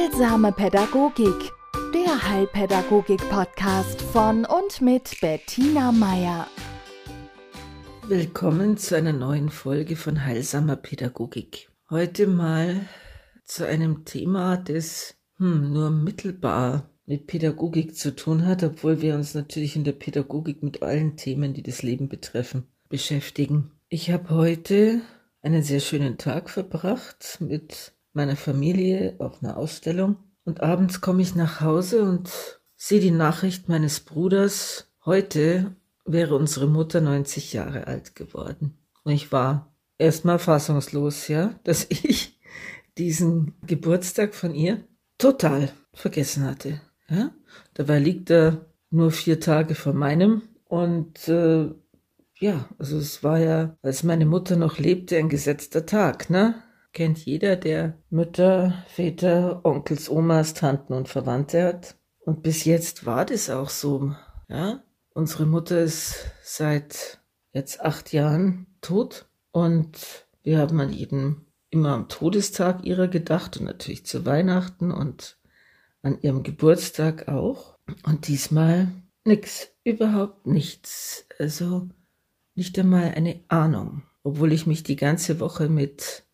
Heilsame Pädagogik, der Heilpädagogik-Podcast von und mit Bettina Meier. Willkommen zu einer neuen Folge von Heilsamer Pädagogik. Heute mal zu einem Thema, das hm, nur mittelbar mit Pädagogik zu tun hat, obwohl wir uns natürlich in der Pädagogik mit allen Themen, die das Leben betreffen, beschäftigen. Ich habe heute einen sehr schönen Tag verbracht mit meiner Familie auf einer Ausstellung und abends komme ich nach Hause und sehe die Nachricht meines Bruders, heute wäre unsere Mutter 90 Jahre alt geworden. Und ich war erstmal fassungslos, ja, dass ich diesen Geburtstag von ihr total vergessen hatte. Ja? Dabei liegt er nur vier Tage vor meinem und äh, ja, also es war ja, als meine Mutter noch lebte, ein gesetzter Tag, ne? Kennt jeder, der Mütter, Väter, Onkels, Omas, Tanten und Verwandte hat. Und bis jetzt war das auch so, ja? Unsere Mutter ist seit jetzt acht Jahren tot und wir haben an jedem immer am Todestag ihrer gedacht und natürlich zu Weihnachten und an ihrem Geburtstag auch. Und diesmal nix, überhaupt nichts. Also nicht einmal eine Ahnung, obwohl ich mich die ganze Woche mit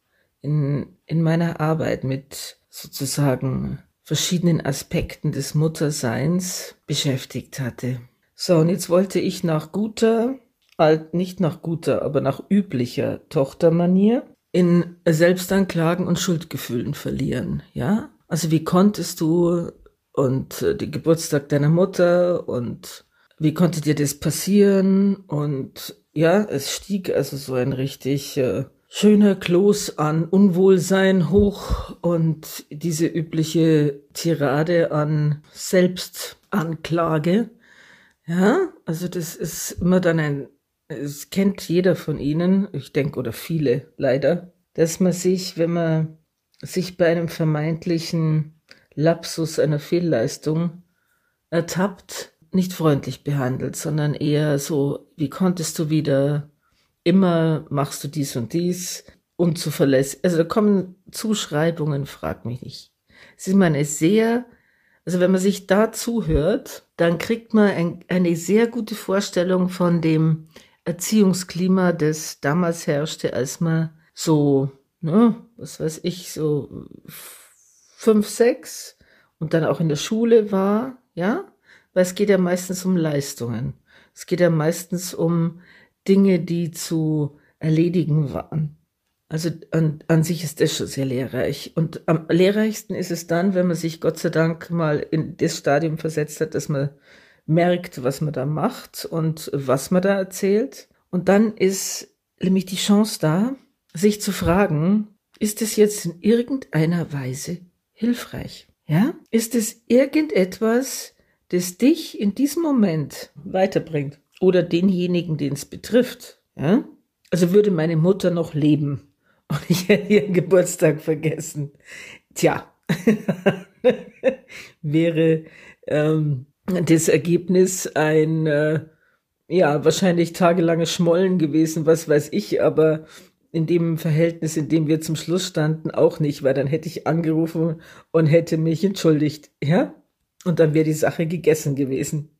in, in meiner Arbeit mit sozusagen verschiedenen Aspekten des Mutterseins beschäftigt hatte. So, und jetzt wollte ich nach guter, nicht nach guter, aber nach üblicher Tochtermanier in Selbstanklagen und Schuldgefühlen verlieren, ja? Also wie konntest du und äh, den Geburtstag deiner Mutter und wie konnte dir das passieren und ja, es stieg also so ein richtig äh, schöner Kloß an Unwohlsein hoch und diese übliche Tirade an Selbstanklage. Ja, also das ist immer dann ein, es kennt jeder von Ihnen, ich denke, oder viele leider, dass man sich, wenn man sich bei einem vermeintlichen Lapsus einer Fehlleistung ertappt, nicht freundlich behandelt, sondern eher so, wie konntest du wieder, immer machst du dies und dies, unzuverlässig. Also da kommen Zuschreibungen, frag mich nicht. Es ist immer eine sehr, also wenn man sich da zuhört, dann kriegt man ein, eine sehr gute Vorstellung von dem Erziehungsklima, das damals herrschte, als man so ne, was weiß ich, so fünf, sechs und dann auch in der Schule war, ja, weil es geht ja meistens um Leistungen. Es geht ja meistens um Dinge, die zu erledigen waren. Also an, an sich ist das schon sehr lehrreich. Und am lehrreichsten ist es dann, wenn man sich Gott sei Dank mal in das Stadium versetzt hat, dass man merkt, was man da macht und was man da erzählt. Und dann ist nämlich die Chance da, sich zu fragen, ist es jetzt in irgendeiner Weise hilfreich? Ja? Ist es irgendetwas, das dich in diesem Moment weiterbringt? Oder denjenigen, den es betrifft? Ja? Also würde meine Mutter noch leben und ich hätte ihren Geburtstag vergessen. Tja, wäre ähm, das Ergebnis ein, äh, ja, wahrscheinlich tagelanges Schmollen gewesen, was weiß ich, aber in dem Verhältnis, in dem wir zum Schluss standen, auch nicht, weil dann hätte ich angerufen und hätte mich entschuldigt, ja? Und dann wäre die Sache gegessen gewesen.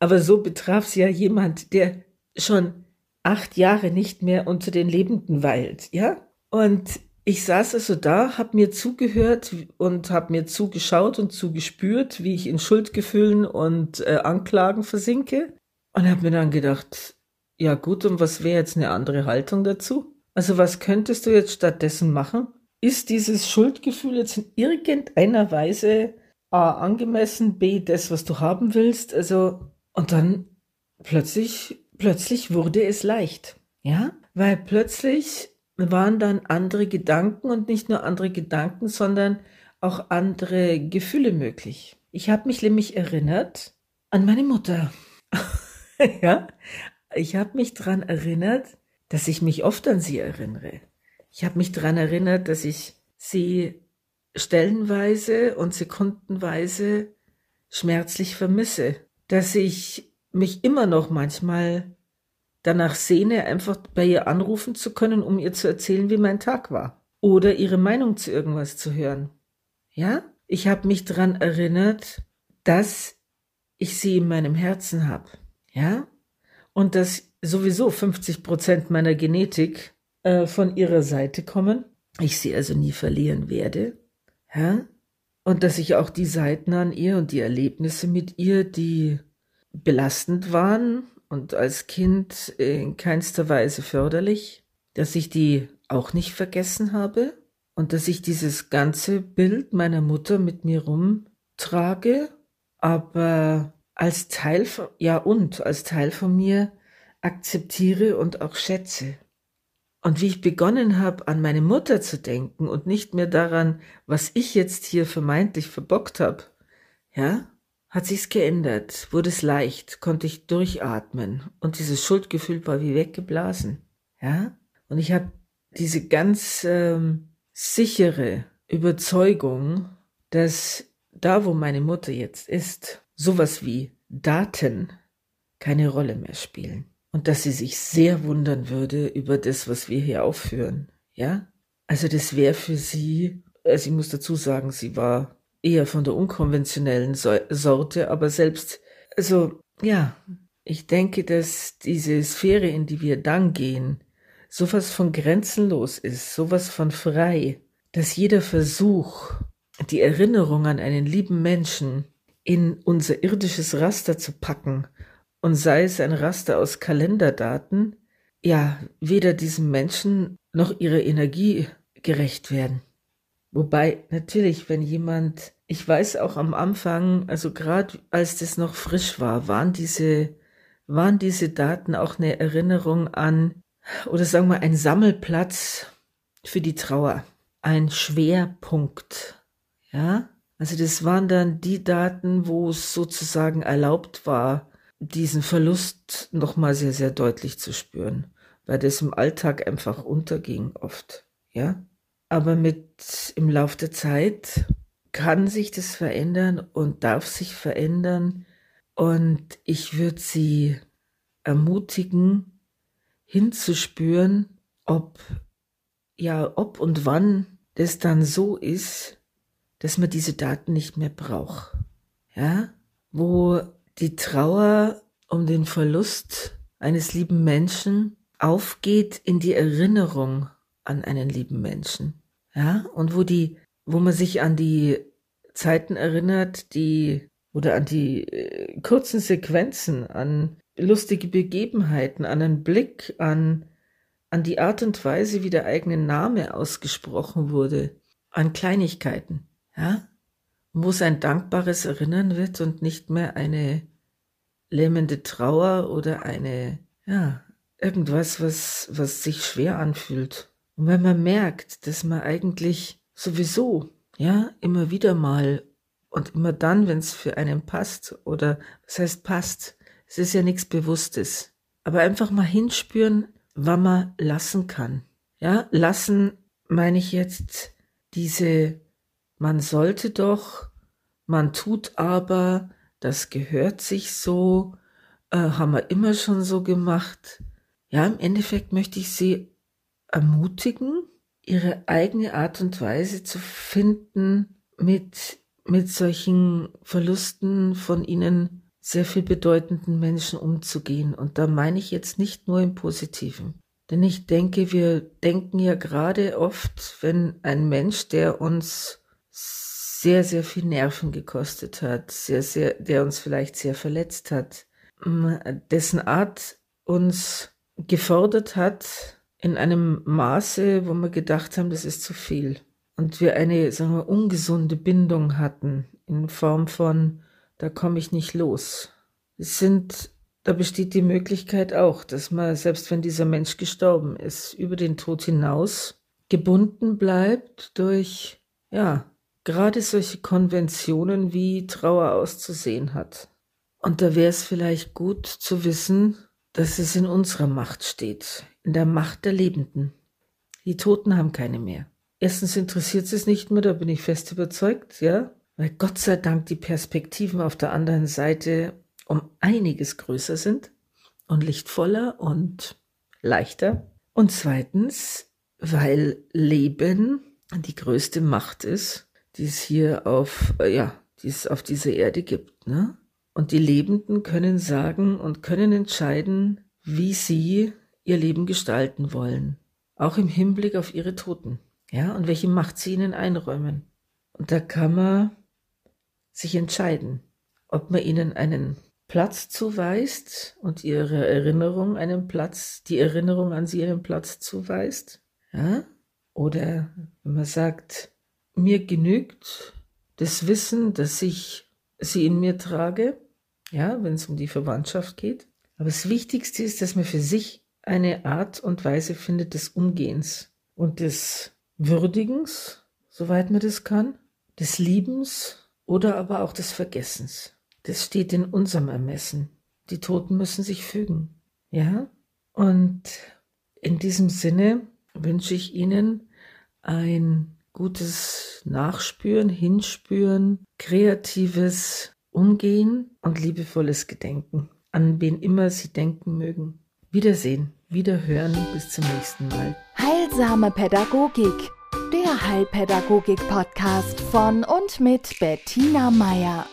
Aber so betraf es ja jemand, der schon acht Jahre nicht mehr unter den Lebenden weilt, ja? Und ich saß also da, hab mir zugehört und hab mir zugeschaut und zugespürt, wie ich in Schuldgefühlen und äh, Anklagen versinke und hab mir dann gedacht, ja gut, und was wäre jetzt eine andere Haltung dazu? Also was könntest du jetzt stattdessen machen? Ist dieses Schuldgefühl jetzt in irgendeiner Weise A angemessen, B das, was du haben willst? Also, und dann plötzlich, plötzlich wurde es leicht. Ja? Weil plötzlich waren dann andere Gedanken und nicht nur andere Gedanken, sondern auch andere Gefühle möglich. Ich habe mich nämlich erinnert an meine Mutter. ja, ich habe mich daran erinnert, dass ich mich oft an sie erinnere. Ich habe mich daran erinnert, dass ich sie stellenweise und sekundenweise schmerzlich vermisse, dass ich mich immer noch manchmal danach sehne, einfach bei ihr anrufen zu können, um ihr zu erzählen, wie mein Tag war. Oder ihre Meinung zu irgendwas zu hören. Ja? ich habe mich dran erinnert, dass ich sie in meinem Herzen habe, ja, und dass sowieso 50 Prozent meiner Genetik äh, von ihrer Seite kommen, ich sie also nie verlieren werde, ja, und dass ich auch die Seiten an ihr und die Erlebnisse mit ihr, die belastend waren und als Kind in keinster Weise förderlich, dass ich die auch nicht vergessen habe und dass ich dieses ganze Bild meiner Mutter mit mir rumtrage, aber als Teil von, ja und als Teil von mir akzeptiere und auch schätze. Und wie ich begonnen habe, an meine Mutter zu denken und nicht mehr daran, was ich jetzt hier vermeintlich verbockt habe, ja, hat sich's geändert, wurde es leicht, konnte ich durchatmen und dieses Schuldgefühl war wie weggeblasen, ja. Und ich habe diese ganz ähm, sichere Überzeugung, dass da, wo meine Mutter jetzt ist, sowas wie Daten keine Rolle mehr spielen. Und dass sie sich sehr wundern würde über das, was wir hier aufführen. Ja? Also das wäre für sie, also ich muss dazu sagen, sie war eher von der unkonventionellen Sorte, aber selbst, also ja, ich denke, dass diese Sphäre, in die wir dann gehen, sowas von grenzenlos ist, sowas von frei, dass jeder Versuch, die Erinnerung an einen lieben Menschen in unser irdisches Raster zu packen, und sei es ein Raster aus Kalenderdaten, ja, weder diesem Menschen noch ihrer Energie gerecht werden. Wobei natürlich, wenn jemand, ich weiß auch am Anfang, also gerade als das noch frisch war, waren diese, waren diese Daten auch eine Erinnerung an oder sagen wir ein Sammelplatz für die Trauer, ein Schwerpunkt. Ja, also das waren dann die Daten, wo es sozusagen erlaubt war, diesen Verlust nochmal sehr, sehr deutlich zu spüren, weil das im Alltag einfach unterging oft. Ja, aber mit im Lauf der Zeit kann sich das verändern und darf sich verändern und ich würde sie ermutigen, hinzuspüren, ob, ja, ob und wann das dann so ist, dass man diese Daten nicht mehr braucht. Ja, wo die Trauer um den Verlust eines lieben Menschen aufgeht in die Erinnerung an einen lieben Menschen. Ja, und wo die, wo man sich an die Zeiten erinnert, die, oder an die äh, kurzen Sequenzen, an lustige Begebenheiten, an einen Blick, an, an die Art und Weise, wie der eigene Name ausgesprochen wurde, an Kleinigkeiten, ja, wo es ein dankbares Erinnern wird und nicht mehr eine lähmende Trauer oder eine, ja, irgendwas, was, was sich schwer anfühlt. Und wenn man merkt, dass man eigentlich sowieso, ja, immer wieder mal und immer dann, wenn es für einen passt oder was heißt passt, es ist ja nichts Bewusstes. Aber einfach mal hinspüren, wann man lassen kann. Ja, lassen meine ich jetzt diese, man sollte doch, man tut aber, das gehört sich so, äh, haben wir immer schon so gemacht. Ja, im Endeffekt möchte ich Sie ermutigen, Ihre eigene Art und Weise zu finden, mit, mit solchen Verlusten von Ihnen sehr viel bedeutenden Menschen umzugehen. Und da meine ich jetzt nicht nur im Positiven. Denn ich denke, wir denken ja gerade oft, wenn ein Mensch, der uns sehr, sehr viel Nerven gekostet hat, sehr, sehr, der uns vielleicht sehr verletzt hat, dessen Art uns gefordert hat in einem Maße, wo wir gedacht haben, das ist zu viel. Und wir eine, sagen wir, ungesunde Bindung hatten in Form von da komme ich nicht los. Es sind, da besteht die Möglichkeit auch, dass man, selbst wenn dieser Mensch gestorben ist, über den Tod hinaus gebunden bleibt durch, ja, gerade solche Konventionen, wie Trauer auszusehen hat. Und da wäre es vielleicht gut zu wissen, dass es in unserer Macht steht, in der Macht der Lebenden. Die Toten haben keine mehr. Erstens interessiert es nicht mehr, da bin ich fest überzeugt, ja weil Gott sei Dank die Perspektiven auf der anderen Seite um einiges größer sind und lichtvoller und leichter. Und zweitens, weil Leben die größte Macht ist, die es hier auf, äh, ja, die es auf dieser Erde gibt, ne? Und die Lebenden können sagen und können entscheiden, wie sie ihr Leben gestalten wollen. Auch im Hinblick auf ihre Toten. Ja, und welche Macht sie ihnen einräumen. Und da kann man sich entscheiden, ob man ihnen einen Platz zuweist und ihre Erinnerung einen Platz, die Erinnerung an sie einen Platz zuweist. Ja? Oder wenn man sagt, mir genügt das Wissen, dass ich sie in mir trage, ja, wenn es um die Verwandtschaft geht. Aber das Wichtigste ist, dass man für sich eine Art und Weise findet des Umgehens und des Würdigens, soweit man das kann, des Liebens oder aber auch des Vergessens. Das steht in unserem Ermessen. Die Toten müssen sich fügen. Ja? Und in diesem Sinne wünsche ich Ihnen ein gutes Nachspüren, Hinspüren, kreatives Umgehen und liebevolles Gedenken, an wen immer Sie denken mögen. Wiedersehen, wiederhören, bis zum nächsten Mal. Heilsame Pädagogik, der Heilpädagogik-Podcast von und mit Bettina Meier.